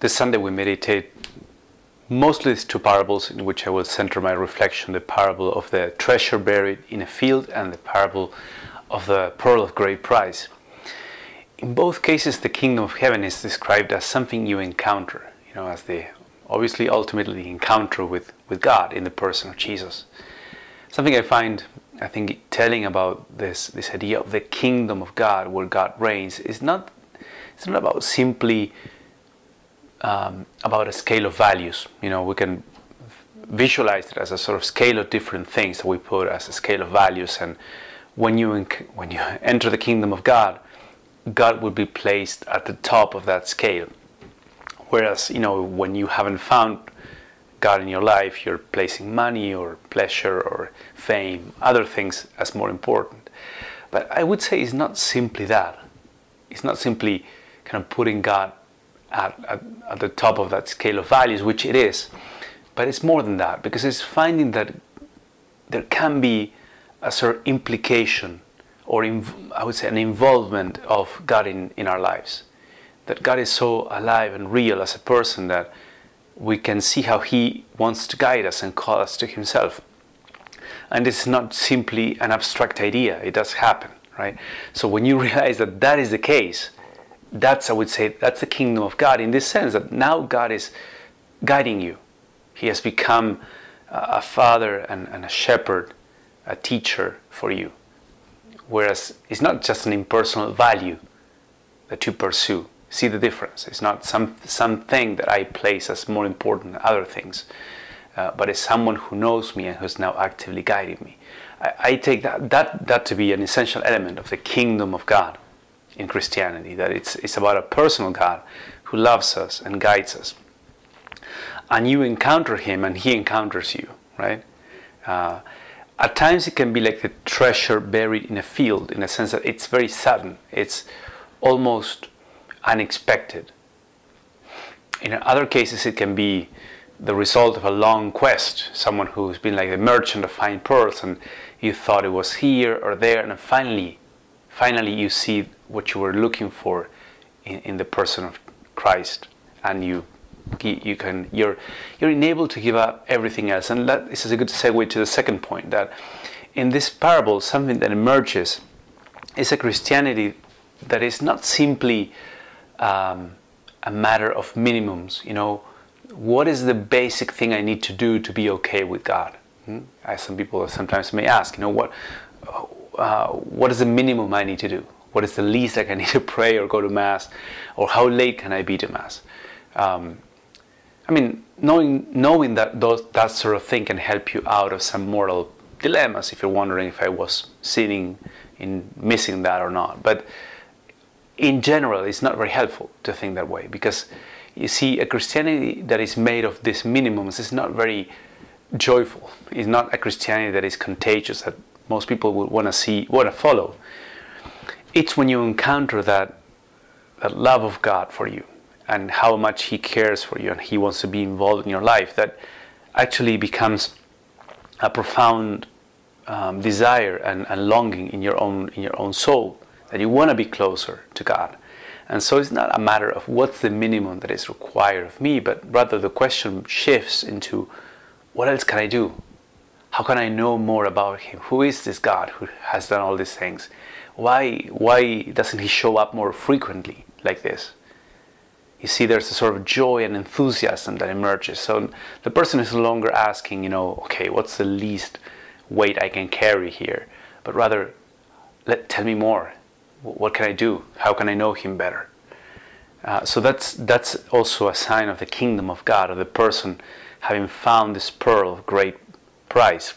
this Sunday we meditate mostly these two parables in which I will center my reflection the parable of the treasure buried in a field and the parable of the pearl of great price. In both cases, the kingdom of heaven is described as something you encounter, you know, as the obviously ultimately encounter with, with God in the person of Jesus. Something I find, I think, telling about this, this idea of the kingdom of God where God reigns is not, it's not about simply um, about a scale of values. You know, we can visualize it as a sort of scale of different things that we put as a scale of values. And when you when you enter the kingdom of God, God will be placed at the top of that scale. Whereas, you know, when you haven't found God in your life, you're placing money or pleasure or fame, other things as more important. But I would say it's not simply that. It's not simply kind of putting God at, at, at the top of that scale of values, which it is. But it's more than that because it's finding that there can be a of implication or I would say an involvement of God in, in our lives. That God is so alive and real as a person that we can see how He wants to guide us and call us to Himself. And it's not simply an abstract idea, it does happen, right? So when you realize that that is the case, that's, I would say, that's the kingdom of God in this sense that now God is guiding you. He has become a father and, and a shepherd, a teacher for you. Whereas it's not just an impersonal value that you pursue. See the difference. It's not some something that I place as more important than other things, uh, but it's someone who knows me and who's now actively guiding me. I, I take that, that that to be an essential element of the kingdom of God in Christianity, that it's, it's about a personal God who loves us and guides us. And you encounter Him and He encounters you, right? Uh, at times it can be like the treasure buried in a field, in a sense that it's very sudden, it's almost unexpected. In other cases, it can be the result of a long quest, someone who's been like the merchant of fine pearls and you thought it was here or there, and finally, finally you see what you were looking for in, in the person of Christ, and you you can you're you're enabled to give up everything else. And that this is a good segue to the second point that in this parable, something that emerges is a Christianity that is not simply um, a matter of minimums. You know, what is the basic thing I need to do to be okay with God? Hmm? As some people sometimes may ask, you know, what uh, what is the minimum I need to do? What is the least like I need to pray or go to mass, or how late can I be to mass? Um, I mean, knowing knowing that those, that sort of thing can help you out of some moral dilemmas. If you're wondering if I was sinning in missing that or not, but in general, it's not very helpful to think that way because you see, a Christianity that is made of these minimums is not very joyful. It's not a Christianity that is contagious that most people would want to see, want to follow it's when you encounter that, that love of God for you and how much He cares for you and He wants to be involved in your life that actually becomes a profound um, desire and, and longing in your own in your own soul that you want to be closer to God. And so it's not a matter of what's the minimum that is required of me, but rather the question shifts into what else can I do? How can I know more about Him? Who is this God who has done all these things? why why doesn't he show up more frequently like this? You see, there's a sort of joy and enthusiasm that emerges. So the person is no longer asking, you know, okay, what's the least weight I can carry here, but rather, let tell me more. What can I do? How can I know Him better? Uh, so that's that's also a sign of the kingdom of God, of the person having found this pearl of great price,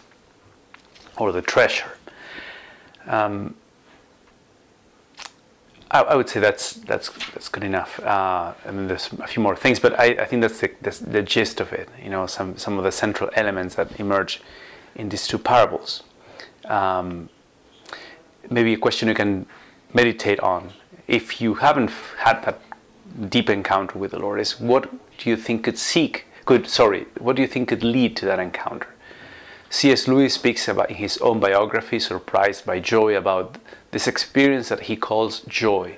or the treasure. Um, I, I, would say that's that's that's good enough. Uh, there's a few more things, but I, I think that's the, that's the gist of it. You know, some some of the central elements that emerge in these two parables. Um, maybe a question you can meditate on if you haven't had that deep encounter with the Lord is what do you think could seek could sorry what do you think could lead to that encounter? C.S. Lewis speaks about in his own biography, Surprised by Joy, about this experience that he calls joy,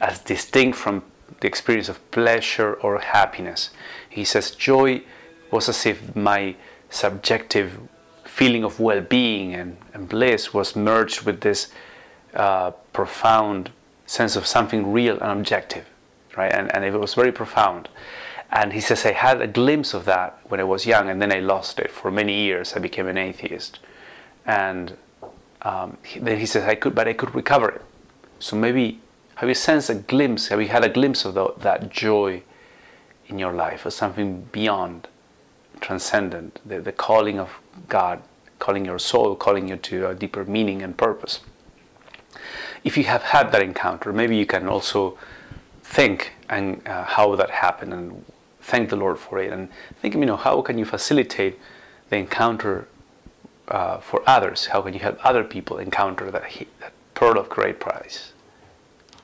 as distinct from the experience of pleasure or happiness. He says joy was as if my subjective feeling of well-being and, and bliss was merged with this uh, profound sense of something real and objective, right? And, and it was very profound. And he says, I had a glimpse of that when I was young, and then I lost it. For many years, I became an atheist. And um, he, then he says, I could, but I could recover it. So maybe, have you sensed a glimpse, have you had a glimpse of the, that joy in your life, or something beyond, transcendent, the, the calling of God, calling your soul, calling you to a deeper meaning and purpose? If you have had that encounter, maybe you can also think and uh, how that happened and thank the Lord for it and think, you know, how can you facilitate the encounter uh, for others? How can you help other people encounter that, that pearl of great price?